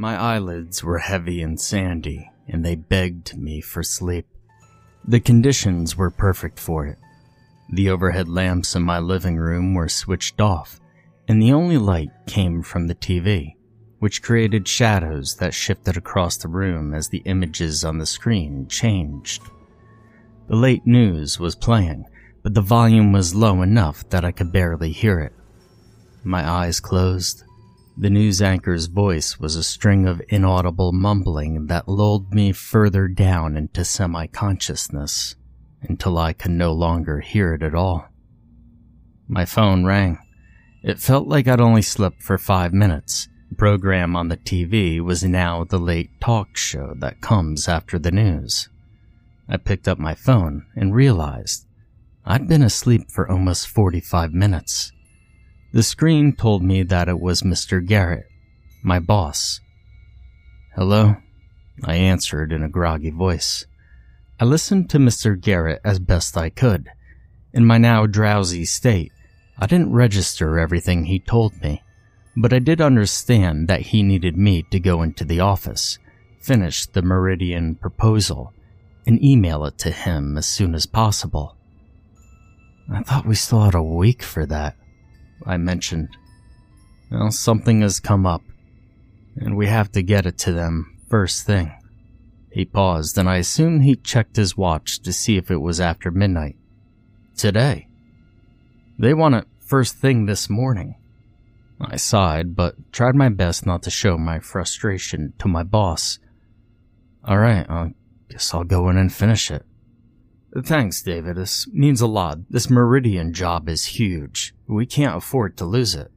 My eyelids were heavy and sandy, and they begged me for sleep. The conditions were perfect for it. The overhead lamps in my living room were switched off, and the only light came from the TV, which created shadows that shifted across the room as the images on the screen changed. The late news was playing, but the volume was low enough that I could barely hear it. My eyes closed, the news anchor's voice was a string of inaudible mumbling that lulled me further down into semi consciousness until I could no longer hear it at all. My phone rang. It felt like I'd only slept for five minutes. The program on the TV was now the late talk show that comes after the news. I picked up my phone and realized I'd been asleep for almost 45 minutes. The screen told me that it was Mr. Garrett, my boss. Hello? I answered in a groggy voice. I listened to Mr. Garrett as best I could. In my now drowsy state, I didn't register everything he told me, but I did understand that he needed me to go into the office, finish the Meridian proposal, and email it to him as soon as possible. I thought we still had a week for that. I mentioned. Well, something has come up, and we have to get it to them first thing. He paused, and I assumed he checked his watch to see if it was after midnight. Today. They want it first thing this morning. I sighed, but tried my best not to show my frustration to my boss. Alright, I guess I'll go in and finish it. Thanks, David. This means a lot. This Meridian job is huge. We can't afford to lose it.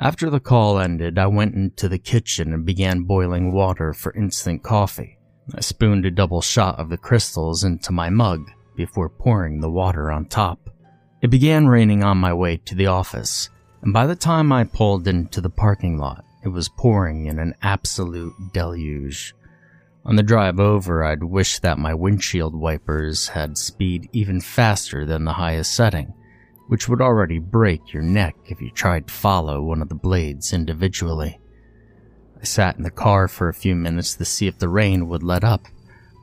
After the call ended, I went into the kitchen and began boiling water for instant coffee. I spooned a double shot of the crystals into my mug before pouring the water on top. It began raining on my way to the office, and by the time I pulled into the parking lot, it was pouring in an absolute deluge. On the drive over, I'd wish that my windshield wipers had speed even faster than the highest setting, which would already break your neck if you tried to follow one of the blades individually. I sat in the car for a few minutes to see if the rain would let up,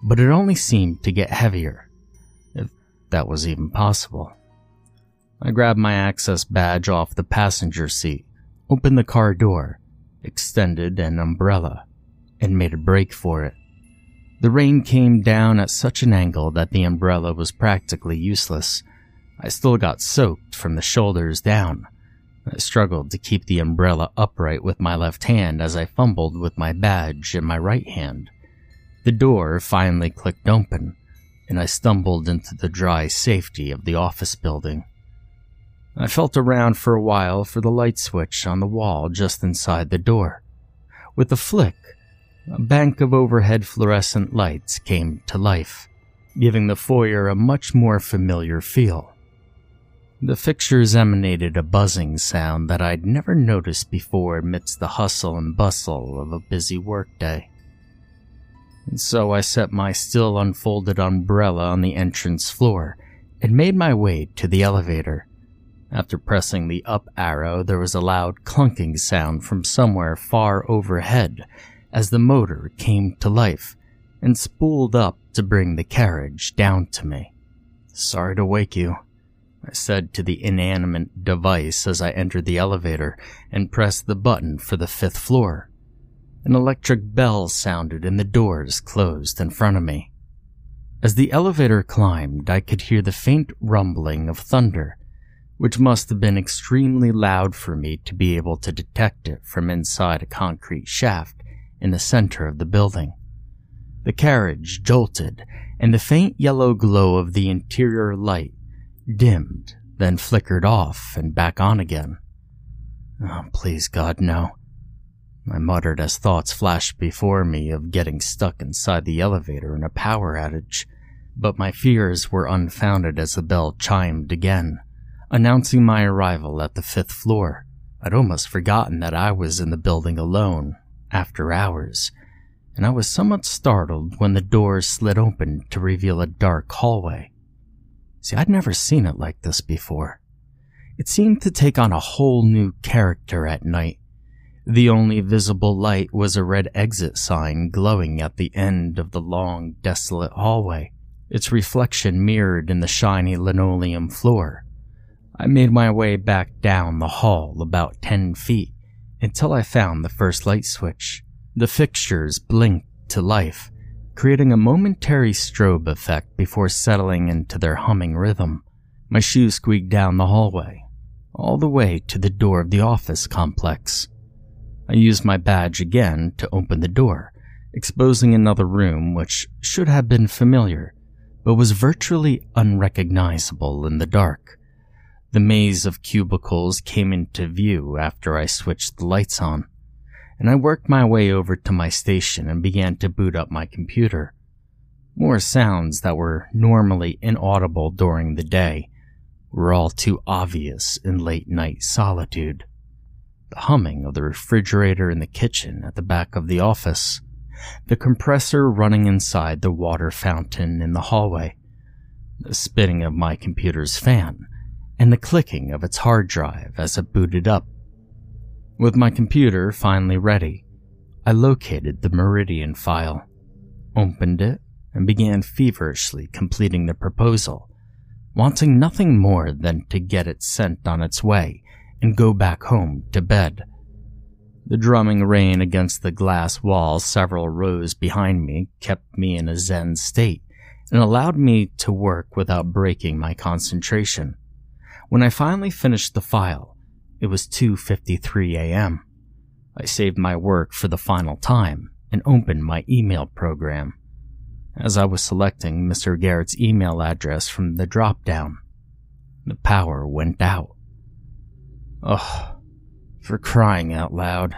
but it only seemed to get heavier, if that was even possible. I grabbed my access badge off the passenger seat, opened the car door, extended an umbrella, and made a break for it. The rain came down at such an angle that the umbrella was practically useless. I still got soaked from the shoulders down. I struggled to keep the umbrella upright with my left hand as I fumbled with my badge in my right hand. The door finally clicked open, and I stumbled into the dry safety of the office building. I felt around for a while for the light switch on the wall just inside the door. With a flick, a bank of overhead fluorescent lights came to life, giving the foyer a much more familiar feel. The fixtures emanated a buzzing sound that I'd never noticed before amidst the hustle and bustle of a busy workday. And so I set my still unfolded umbrella on the entrance floor and made my way to the elevator. After pressing the up arrow, there was a loud clunking sound from somewhere far overhead as the motor came to life and spooled up to bring the carriage down to me. Sorry to wake you, I said to the inanimate device as I entered the elevator and pressed the button for the fifth floor. An electric bell sounded and the doors closed in front of me. As the elevator climbed, I could hear the faint rumbling of thunder, which must have been extremely loud for me to be able to detect it from inside a concrete shaft in the center of the building. The carriage jolted, and the faint yellow glow of the interior light dimmed, then flickered off and back on again. Oh, please, God, no. I muttered as thoughts flashed before me of getting stuck inside the elevator in a power outage, but my fears were unfounded as the bell chimed again, announcing my arrival at the fifth floor. I'd almost forgotten that I was in the building alone, after hours, and I was somewhat startled when the door slid open to reveal a dark hallway. See, I'd never seen it like this before. It seemed to take on a whole new character at night. The only visible light was a red exit sign glowing at the end of the long, desolate hallway, its reflection mirrored in the shiny linoleum floor. I made my way back down the hall about 10 feet until I found the first light switch. The fixtures blinked to life, creating a momentary strobe effect before settling into their humming rhythm. My shoes squeaked down the hallway, all the way to the door of the office complex. I used my badge again to open the door, exposing another room which should have been familiar, but was virtually unrecognizable in the dark. The maze of cubicles came into view after I switched the lights on, and I worked my way over to my station and began to boot up my computer. More sounds that were normally inaudible during the day were all too obvious in late night solitude. The humming of the refrigerator in the kitchen at the back of the office, the compressor running inside the water fountain in the hallway, the spinning of my computer's fan, and the clicking of its hard drive as it booted up. With my computer finally ready, I located the Meridian file, opened it, and began feverishly completing the proposal, wanting nothing more than to get it sent on its way and go back home to bed. The drumming rain against the glass wall several rows behind me kept me in a zen state and allowed me to work without breaking my concentration. When I finally finished the file, it was 2:53 a.m. I saved my work for the final time and opened my email program. As I was selecting Mr. Garrett's email address from the drop-down, the power went out. Ugh, for crying out loud,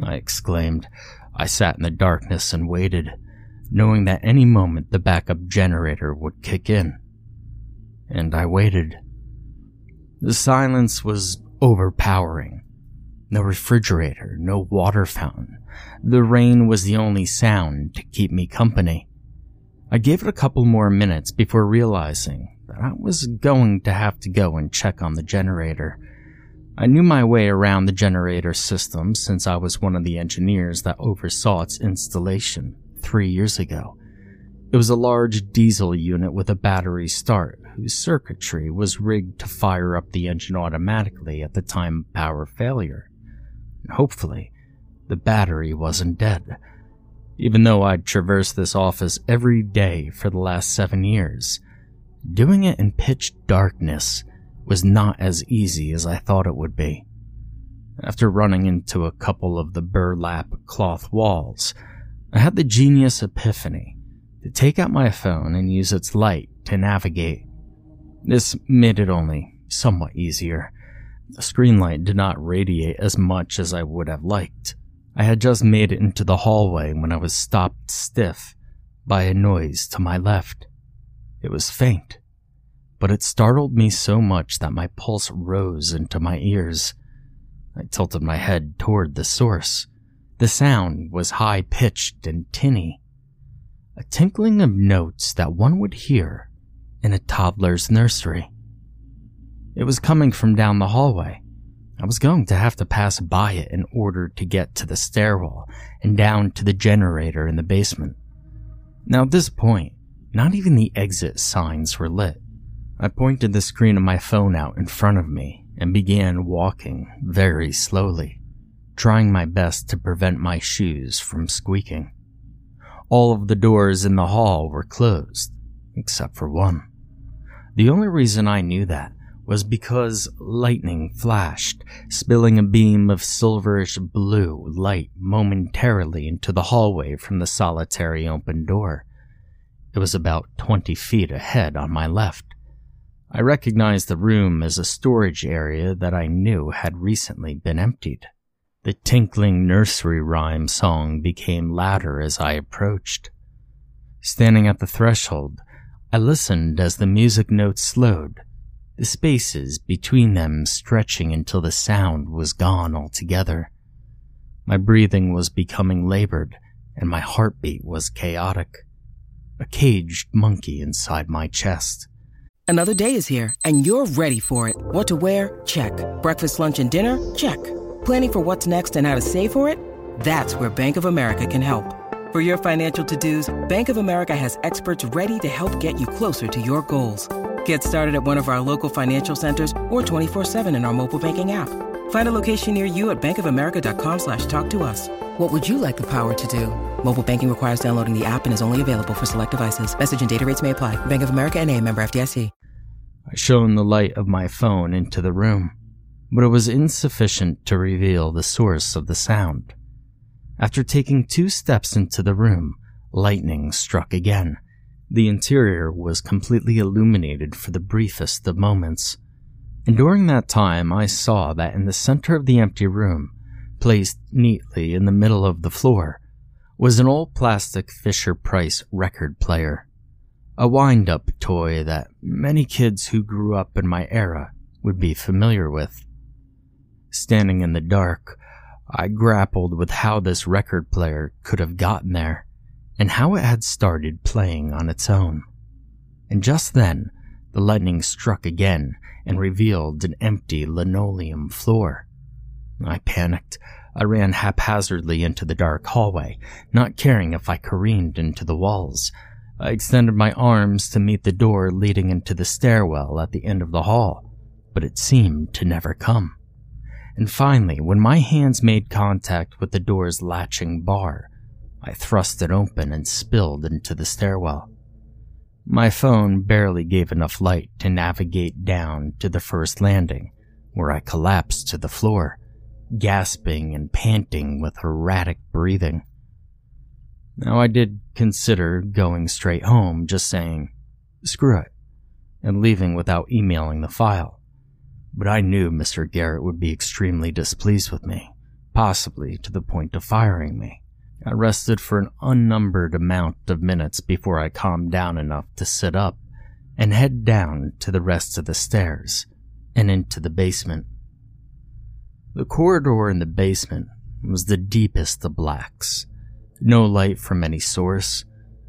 I exclaimed. I sat in the darkness and waited, knowing that any moment the backup generator would kick in. And I waited. The silence was overpowering. No refrigerator, no water fountain. The rain was the only sound to keep me company. I gave it a couple more minutes before realizing that I was going to have to go and check on the generator. I knew my way around the generator system since I was one of the engineers that oversaw its installation three years ago. It was a large diesel unit with a battery start, whose circuitry was rigged to fire up the engine automatically at the time of power failure. And hopefully, the battery wasn't dead. Even though I'd traversed this office every day for the last seven years, doing it in pitch darkness was not as easy as I thought it would be. After running into a couple of the burlap cloth walls, I had the genius epiphany to take out my phone and use its light to navigate this made it only somewhat easier. The screen light did not radiate as much as I would have liked. I had just made it into the hallway when I was stopped stiff by a noise to my left. It was faint, but it startled me so much that my pulse rose into my ears. I tilted my head toward the source. The sound was high pitched and tinny, a tinkling of notes that one would hear in a toddler's nursery. It was coming from down the hallway. I was going to have to pass by it in order to get to the stairwell and down to the generator in the basement. Now, at this point, not even the exit signs were lit. I pointed the screen of my phone out in front of me and began walking very slowly, trying my best to prevent my shoes from squeaking. All of the doors in the hall were closed, except for one. The only reason I knew that was because lightning flashed, spilling a beam of silverish blue light momentarily into the hallway from the solitary open door. It was about 20 feet ahead on my left. I recognized the room as a storage area that I knew had recently been emptied. The tinkling nursery rhyme song became louder as I approached. Standing at the threshold, I listened as the music notes slowed, the spaces between them stretching until the sound was gone altogether. My breathing was becoming labored, and my heartbeat was chaotic. A caged monkey inside my chest. Another day is here, and you're ready for it. What to wear? Check. Breakfast, lunch, and dinner? Check. Planning for what's next and how to save for it? That's where Bank of America can help. For your financial to-dos, Bank of America has experts ready to help get you closer to your goals. Get started at one of our local financial centers or 24-7 in our mobile banking app. Find a location near you at bankofamerica.com slash talk to us. What would you like the power to do? Mobile banking requires downloading the app and is only available for select devices. Message and data rates may apply. Bank of America and a member FDIC. I shone the light of my phone into the room, but it was insufficient to reveal the source of the sound. After taking two steps into the room, lightning struck again. The interior was completely illuminated for the briefest of moments. And during that time, I saw that in the center of the empty room, placed neatly in the middle of the floor, was an old plastic Fisher Price record player. A wind up toy that many kids who grew up in my era would be familiar with. Standing in the dark, I grappled with how this record player could have gotten there, and how it had started playing on its own. And just then, the lightning struck again and revealed an empty linoleum floor. I panicked. I ran haphazardly into the dark hallway, not caring if I careened into the walls. I extended my arms to meet the door leading into the stairwell at the end of the hall, but it seemed to never come and finally, when my hands made contact with the door's latching bar, I thrust it open and spilled into the stairwell. My phone barely gave enough light to navigate down to the first landing, where I collapsed to the floor, gasping and panting with erratic breathing. Now, I did consider going straight home, just saying, screw it, and leaving without emailing the file. But I knew Mr. Garrett would be extremely displeased with me, possibly to the point of firing me. I rested for an unnumbered amount of minutes before I calmed down enough to sit up and head down to the rest of the stairs and into the basement. The corridor in the basement was the deepest of blacks. No light from any source,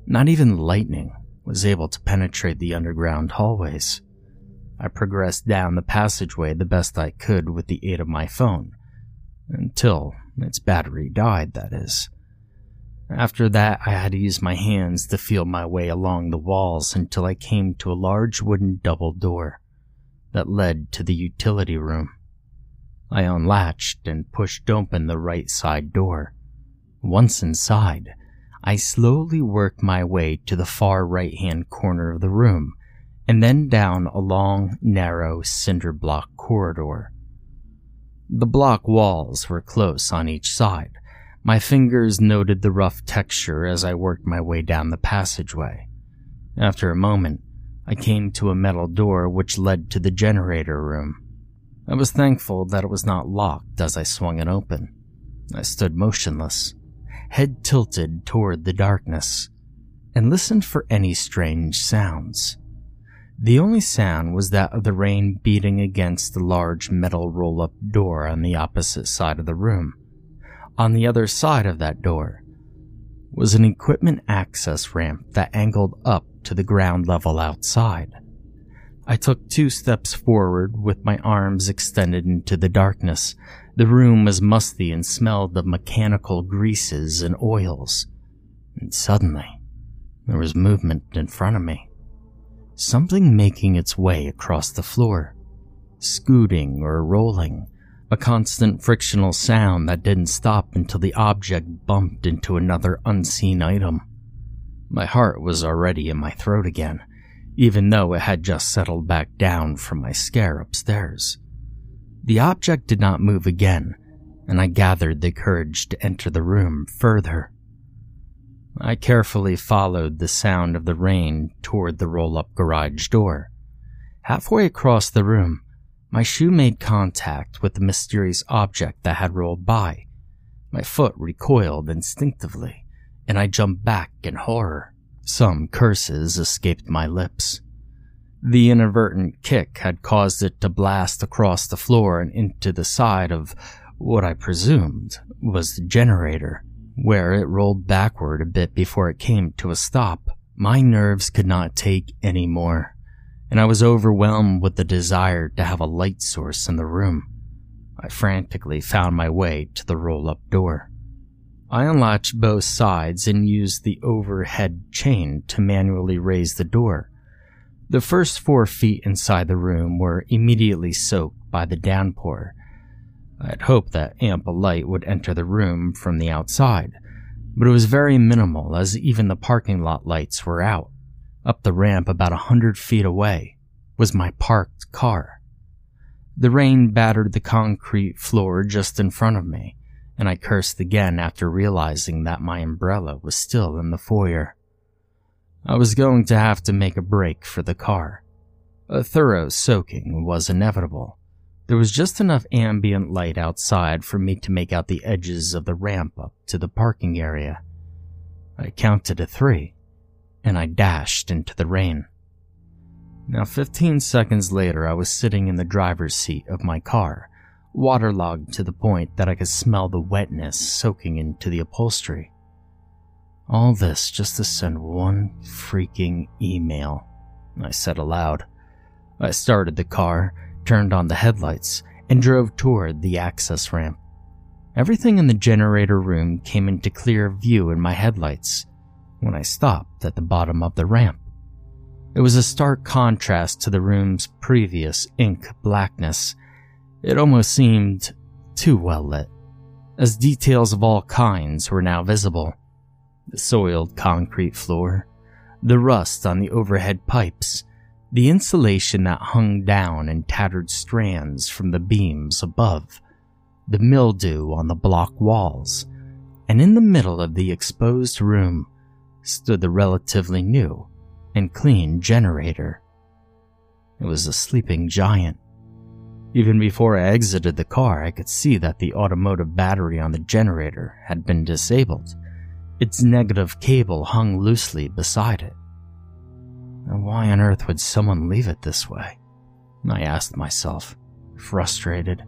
not even lightning, was able to penetrate the underground hallways. I progressed down the passageway the best I could with the aid of my phone. Until its battery died, that is. After that, I had to use my hands to feel my way along the walls until I came to a large wooden double door that led to the utility room. I unlatched and pushed open the right side door. Once inside, I slowly worked my way to the far right hand corner of the room and then down a long, narrow cinder block corridor. The block walls were close on each side. My fingers noted the rough texture as I worked my way down the passageway. After a moment, I came to a metal door which led to the generator room. I was thankful that it was not locked as I swung it open. I stood motionless, head tilted toward the darkness, and listened for any strange sounds. The only sound was that of the rain beating against the large metal roll up door on the opposite side of the room. On the other side of that door was an equipment access ramp that angled up to the ground level outside. I took two steps forward with my arms extended into the darkness. The room was musty and smelled of mechanical greases and oils. And suddenly, there was movement in front of me something making its way across the floor, scooting or rolling, a constant frictional sound that didn't stop until the object bumped into another unseen item. My heart was already in my throat again, even though it had just settled back down from my scare upstairs. The object did not move again, and I gathered the courage to enter the room further. I carefully followed the sound of the rain toward the roll up garage door. Halfway across the room, my shoe made contact with the mysterious object that had rolled by. My foot recoiled instinctively, and I jumped back in horror. Some curses escaped my lips. The inadvertent kick had caused it to blast across the floor and into the side of what I presumed was the generator, where it rolled backward a bit before it came to a stop. My nerves could not take any more, and I was overwhelmed with the desire to have a light source in the room. I frantically found my way to the roll up door. I unlatched both sides and used the overhead chain to manually raise the door. The first four feet inside the room were immediately soaked by the downpour. I had hoped that ample light would enter the room from the outside, but it was very minimal as even the parking lot lights were out. Up the ramp about a hundred feet away was my parked car. The rain battered the concrete floor just in front of me, and I cursed again after realizing that my umbrella was still in the foyer. I was going to have to make a break for the car. A thorough soaking was inevitable. There was just enough ambient light outside for me to make out the edges of the ramp up to the parking area. I counted to three, and I dashed into the rain. Now, 15 seconds later, I was sitting in the driver's seat of my car, waterlogged to the point that I could smell the wetness soaking into the upholstery. All this just to send one freaking email, I said aloud. I started the car, turned on the headlights, and drove toward the access ramp. Everything in the generator room came into clear view in my headlights when I stopped at the bottom of the ramp. It was a stark contrast to the room's previous ink blackness. It almost seemed too well lit, as details of all kinds were now visible the soiled concrete floor, the rust on the overhead pipes, the insulation that hung down in tattered strands from the beams above, the mildew on the block walls, and in the middle of the exposed room stood the relatively new and clean generator. It was a sleeping giant. Even before I exited the car, I could see that the automotive battery on the generator had been disabled its negative cable hung loosely beside it. And why on earth would someone leave it this way? I asked myself, frustrated.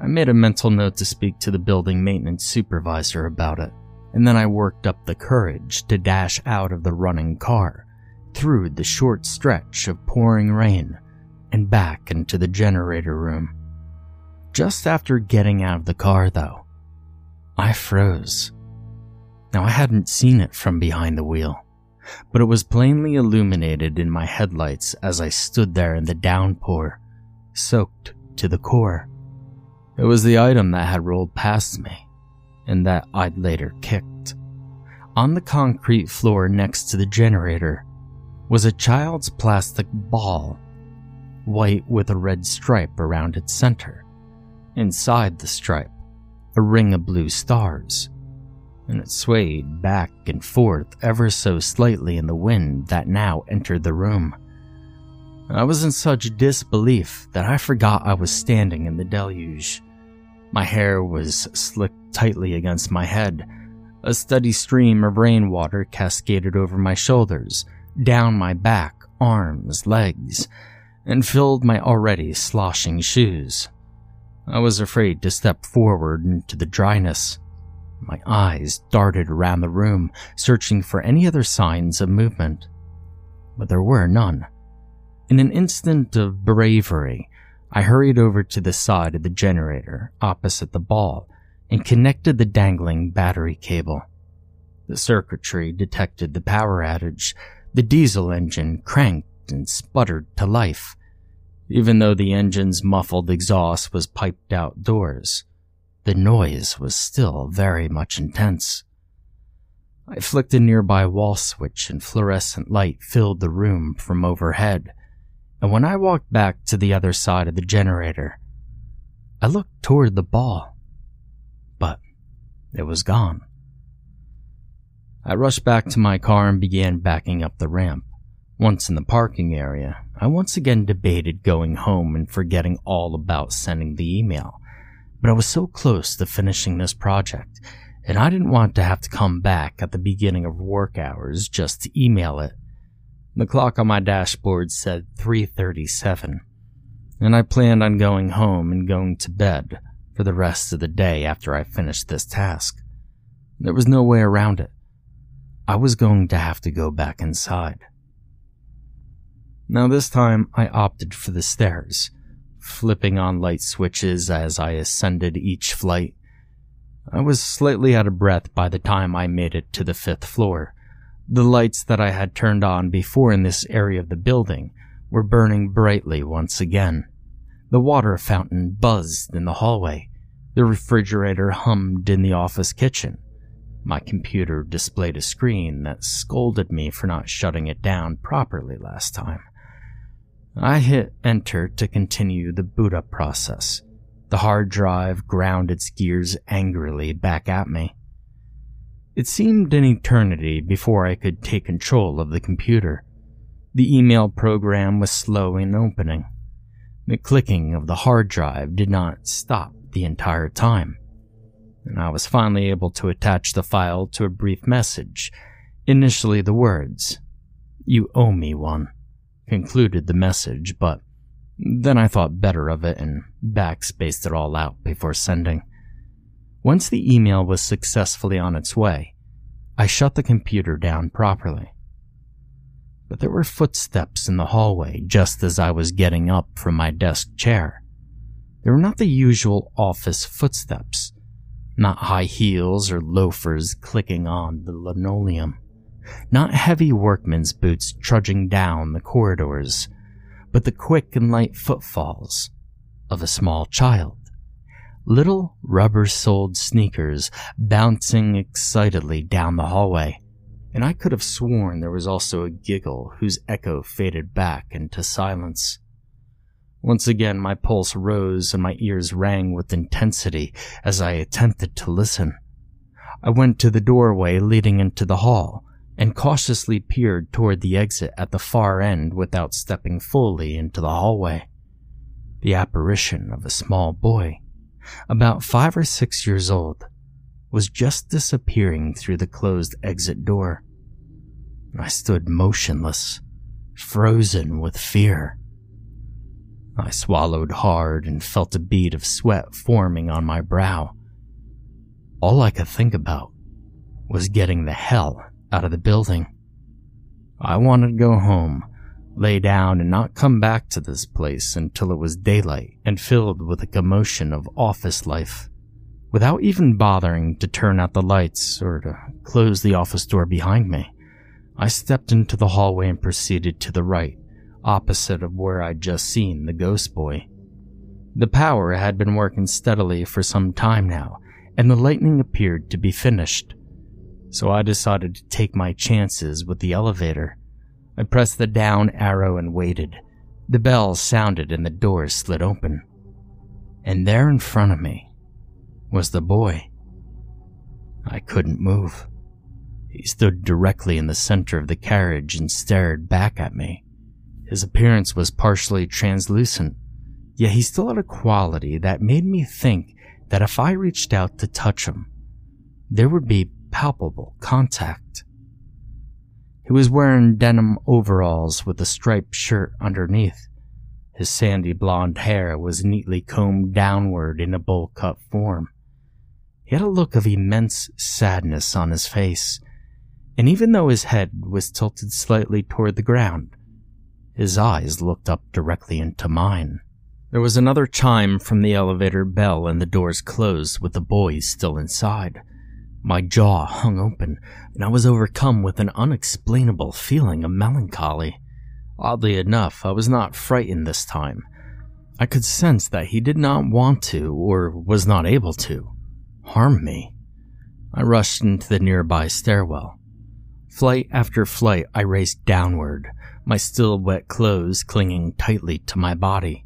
I made a mental note to speak to the building maintenance supervisor about it, and then I worked up the courage to dash out of the running car, through the short stretch of pouring rain, and back into the generator room. Just after getting out of the car, though, I froze. Now, I hadn't seen it from behind the wheel, but it was plainly illuminated in my headlights as I stood there in the downpour, soaked to the core. It was the item that had rolled past me, and that I'd later kicked. On the concrete floor next to the generator was a child's plastic ball, white with a red stripe around its center. Inside the stripe, a ring of blue stars and it swayed back and forth ever so slightly in the wind that now entered the room. I was in such disbelief that I forgot I was standing in the deluge. My hair was slicked tightly against my head. A steady stream of rainwater cascaded over my shoulders, down my back, arms, legs, and filled my already sloshing shoes. I was afraid to step forward into the dryness. My eyes darted around the room, searching for any other signs of movement. But there were none. In an instant of bravery, I hurried over to the side of the generator opposite the ball and connected the dangling battery cable. The circuitry detected the power outage. The diesel engine cranked and sputtered to life, even though the engine's muffled exhaust was piped outdoors. The noise was still very much intense. I flicked a nearby wall switch and fluorescent light filled the room from overhead, and when I walked back to the other side of the generator, I looked toward the ball, but it was gone. I rushed back to my car and began backing up the ramp, Once in the parking area, I once again debated going home and forgetting all about sending the email, but I was so close to finishing this project, and I didn't want to have to come back at the beginning of work hours just to email it. The clock on my dashboard said 3:37, and I planned on going home and going to bed for the rest of the day after I finished this task. There was no way around it. I was going to have to go back inside. Now, this time I opted for the stairs, flipping on light switches as I ascended each flight. I was slightly out of breath by the time I made it to the fifth floor. The lights that I had turned on before in this area of the building were burning brightly once again. The water fountain buzzed in the hallway. The refrigerator hummed in the office kitchen. My computer displayed a screen that scolded me for not shutting it down properly last time. I hit enter to continue the boot up process. The hard drive ground its gears angrily back at me. It seemed an eternity before I could take control of the computer. The email program was slow in opening. The clicking of the hard drive did not stop the entire time. And I was finally able to attach the file to a brief message. Initially, the words, You owe me one concluded the message, but then I thought better of it and backspaced it all out before sending. Once the email was successfully on its way, I shut the computer down properly. But there were footsteps in the hallway just as I was getting up from my desk chair. They were not the usual office footsteps, not high heels or loafers clicking on the linoleum not heavy workman's boots trudging down the corridors, but the quick and light footfalls of a small child. Little rubber soled sneakers bouncing excitedly down the hallway, and I could have sworn there was also a giggle whose echo faded back into silence. Once again, my pulse rose and my ears rang with intensity as I attempted to listen. I went to the doorway leading into the hall, and cautiously peered toward the exit at the far end without stepping fully into the hallway. The apparition of a small boy, about five or six years old, was just disappearing through the closed exit door. I stood motionless, frozen with fear. I swallowed hard and felt a bead of sweat forming on my brow. All I could think about was getting the hell out of the building. I wanted to go home, lay down, and not come back to this place until it was daylight and filled with a commotion of office life. Without even bothering to turn out the lights or to close the office door behind me, I stepped into the hallway and proceeded to the right, opposite of where I'd just seen the ghost boy. The power had been working steadily for some time now, and the lightning appeared to be finished so I decided to take my chances with the elevator. I pressed the down arrow and waited. The bell sounded and the door slid open. And there in front of me was the boy. I couldn't move. He stood directly in the center of the carriage and stared back at me. His appearance was partially translucent, yet he still had a quality that made me think that if I reached out to touch him, there would be palpable contact. He was wearing denim overalls with a striped shirt underneath. His sandy blonde hair was neatly combed downward in a bowl cut form. He had a look of immense sadness on his face, and even though his head was tilted slightly toward the ground, his eyes looked up directly into mine. There was another chime from the elevator bell and the doors closed with the boys still inside. My jaw hung open, and I was overcome with an unexplainable feeling of melancholy. Oddly enough, I was not frightened this time. I could sense that he did not want to, or was not able to, harm me. I rushed into the nearby stairwell. Flight after flight, I raced downward, my still wet clothes clinging tightly to my body.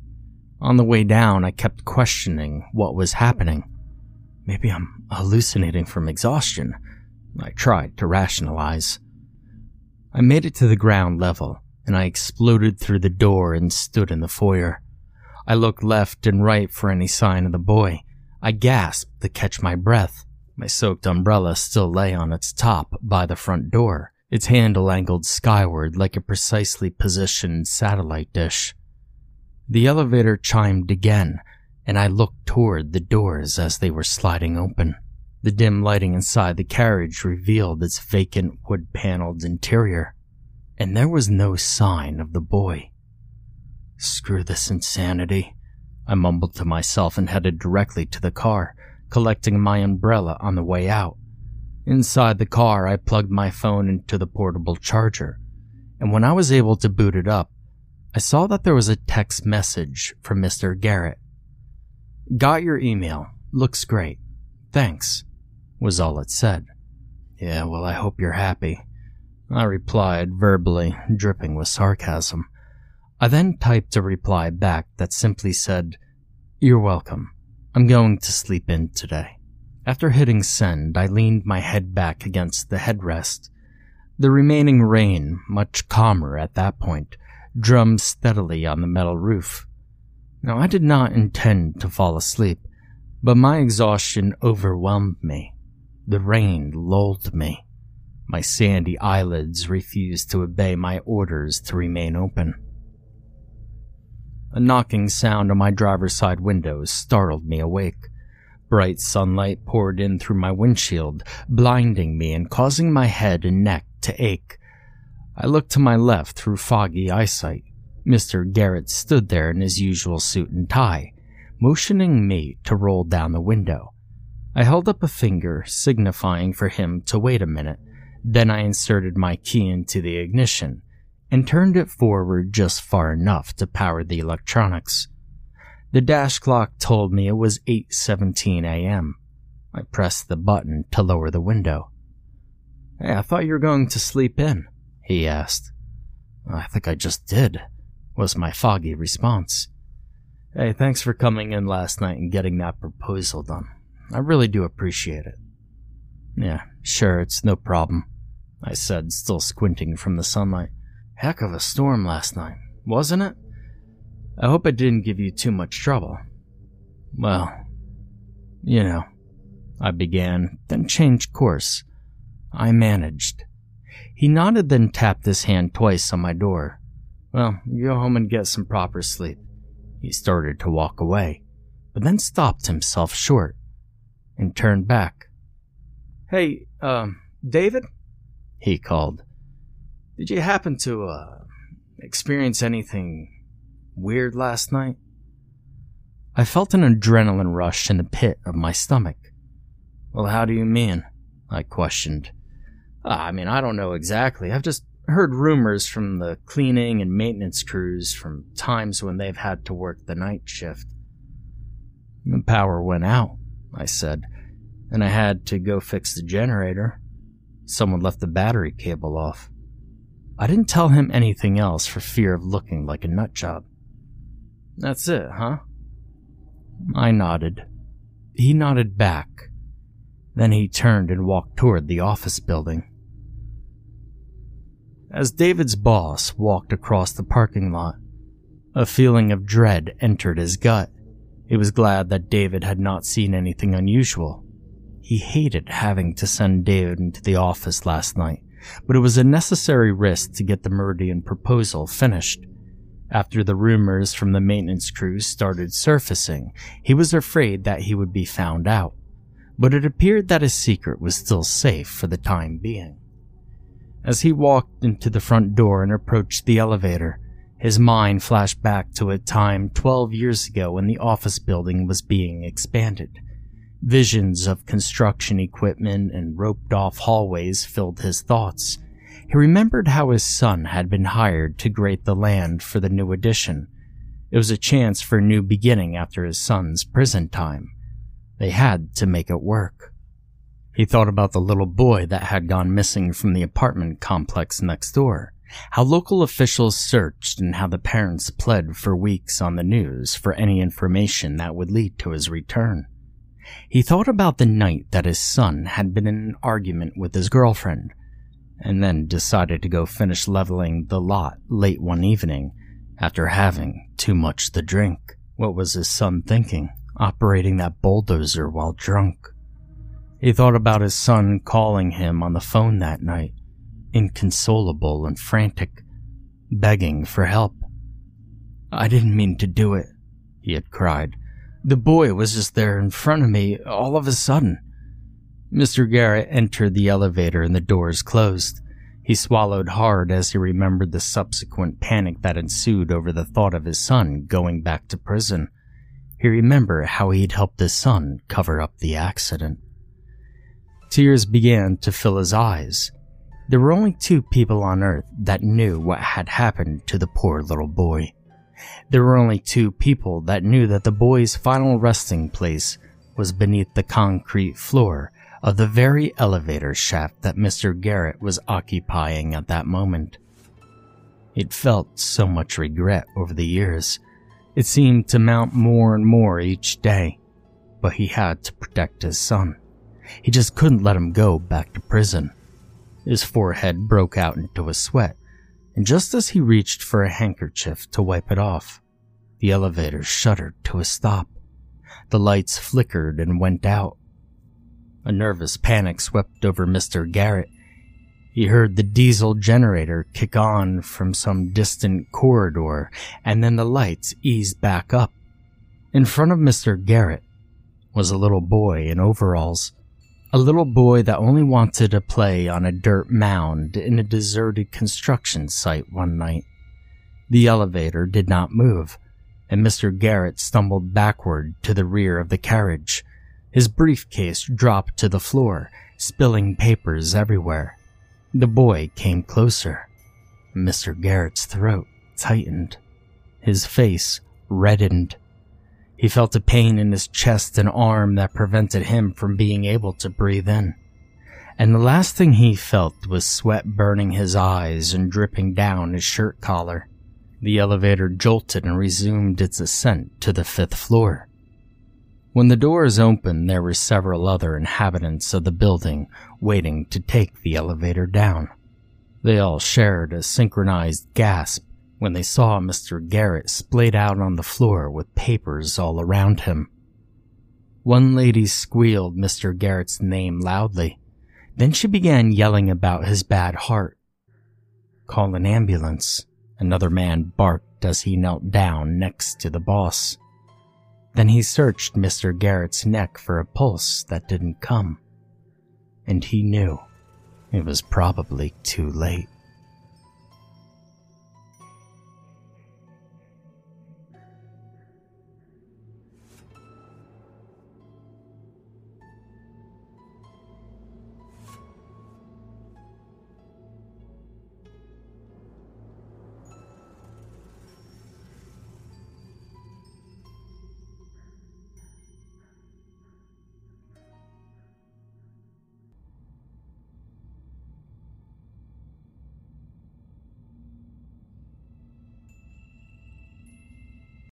On the way down, I kept questioning what was happening. Maybe I'm hallucinating from exhaustion. I tried to rationalize. I made it to the ground level and I exploded through the door and stood in the foyer. I looked left and right for any sign of the boy. I gasped to catch my breath. My soaked umbrella still lay on its top by the front door, its handle angled skyward like a precisely positioned satellite dish. The elevator chimed again, and I looked toward the doors as they were sliding open. The dim lighting inside the carriage revealed its vacant wood paneled interior, and there was no sign of the boy. Screw this insanity. I mumbled to myself and headed directly to the car, collecting my umbrella on the way out. Inside the car, I plugged my phone into the portable charger, and when I was able to boot it up, I saw that there was a text message from Mr. Garrett. Got your email. Looks great. Thanks, was all it said. Yeah, well, I hope you're happy. I replied verbally, dripping with sarcasm. I then typed a reply back that simply said, You're welcome. I'm going to sleep in today. After hitting send, I leaned my head back against the headrest. The remaining rain, much calmer at that point, drummed steadily on the metal roof. Now, I did not intend to fall asleep, but my exhaustion overwhelmed me. The rain lulled me. My sandy eyelids refused to obey my orders to remain open. A knocking sound on my driver's side windows startled me awake. Bright sunlight poured in through my windshield, blinding me and causing my head and neck to ache. I looked to my left through foggy eyesight. Mr. Garrett stood there in his usual suit and tie, motioning me to roll down the window. I held up a finger, signifying for him to wait a minute. Then I inserted my key into the ignition and turned it forward just far enough to power the electronics. The dash clock told me it was 8:17 a.m. I pressed the button to lower the window. Hey, I thought you were going to sleep in, he asked. I think I just did, was my foggy response. Hey, thanks for coming in last night and getting that proposal done. I really do appreciate it. Yeah, sure, it's no problem, I said, still squinting from the sunlight. Heck of a storm last night, wasn't it? I hope it didn't give you too much trouble. Well, you know, I began, then changed course. I managed. He nodded, then tapped his hand twice on my door. Well, go home and get some proper sleep. He started to walk away, but then stopped himself short and turned back. Hey, um, David? He called. Did you happen to, uh, experience anything weird last night? I felt an adrenaline rush in the pit of my stomach. Well, how do you mean? I questioned. Uh, I mean, I don't know exactly. I've just heard rumors from the cleaning and maintenance crews from times when they've had to work the night shift. The power went out, I said, and I had to go fix the generator. Someone left the battery cable off. I didn't tell him anything else for fear of looking like a nutjob. That's it, huh? I nodded. He nodded back. Then he turned and walked toward the office building. As David's boss walked across the parking lot, a feeling of dread entered his gut. He was glad that David had not seen anything unusual. He hated having to send David into the office last night but it was a necessary risk to get the Meridian proposal finished. After the rumors from the maintenance crews started surfacing, he was afraid that he would be found out, but it appeared that his secret was still safe for the time being. As he walked into the front door and approached the elevator, his mind flashed back to a time 12 years ago when the office building was being expanded. Visions of construction equipment and roped off hallways filled his thoughts. He remembered how his son had been hired to grate the land for the new addition. It was a chance for a new beginning after his son's prison time. They had to make it work. He thought about the little boy that had gone missing from the apartment complex next door, how local officials searched and how the parents pled for weeks on the news for any information that would lead to his return. He thought about the night that his son had been in an argument with his girlfriend, and then decided to go finish leveling the lot late one evening after having too much to drink. What was his son thinking, operating that bulldozer while drunk? He thought about his son calling him on the phone that night, inconsolable and frantic, begging for help. I didn't mean to do it, he had cried. The boy was just there in front of me all of a sudden. Mr. Garrett entered the elevator and the doors closed. He swallowed hard as he remembered the subsequent panic that ensued over the thought of his son going back to prison. He remembered how he'd helped his son cover up the accident. Tears began to fill his eyes. There were only two people on earth that knew what had happened to the poor little boy. There were only two people that knew that the boy's final resting place was beneath the concrete floor of the very elevator shaft that Mr. Garrett was occupying at that moment. He'd felt so much regret over the years. It seemed to mount more and more each day, but he had to protect his son. He just couldn't let him go back to prison. His forehead broke out into a sweat, and just as he reached for a handkerchief to wipe it off, the elevator shuddered to a stop. The lights flickered and went out, a nervous panic swept over Mr. Garrett. He heard the diesel generator kick on from some distant corridor, and then the lights eased back up. In front of Mr. Garrett was a little boy in overalls. A little boy that only wanted to play on a dirt mound in a deserted construction site one night. The elevator did not move, and Mr. Garrett stumbled backward to the rear of the carriage. His briefcase dropped to the floor, spilling papers everywhere. The boy came closer. Mr. Garrett's throat tightened. His face reddened. He felt a pain in his chest and arm that prevented him from being able to breathe in. And the last thing he felt was sweat burning his eyes and dripping down his shirt collar. The elevator jolted and resumed its ascent to the fifth floor. When the doors opened, there were several other inhabitants of the building waiting to take the elevator down. They all shared a synchronized gasp when they saw Mr. Garrett splayed out on the floor with papers all around him. One lady squealed Mr. Garrett's name loudly. Then she began yelling about his bad heart. Call an ambulance, another man barked as he knelt down next to the boss. Then he searched Mr. Garrett's neck for a pulse that didn't come. And he knew it was probably too late.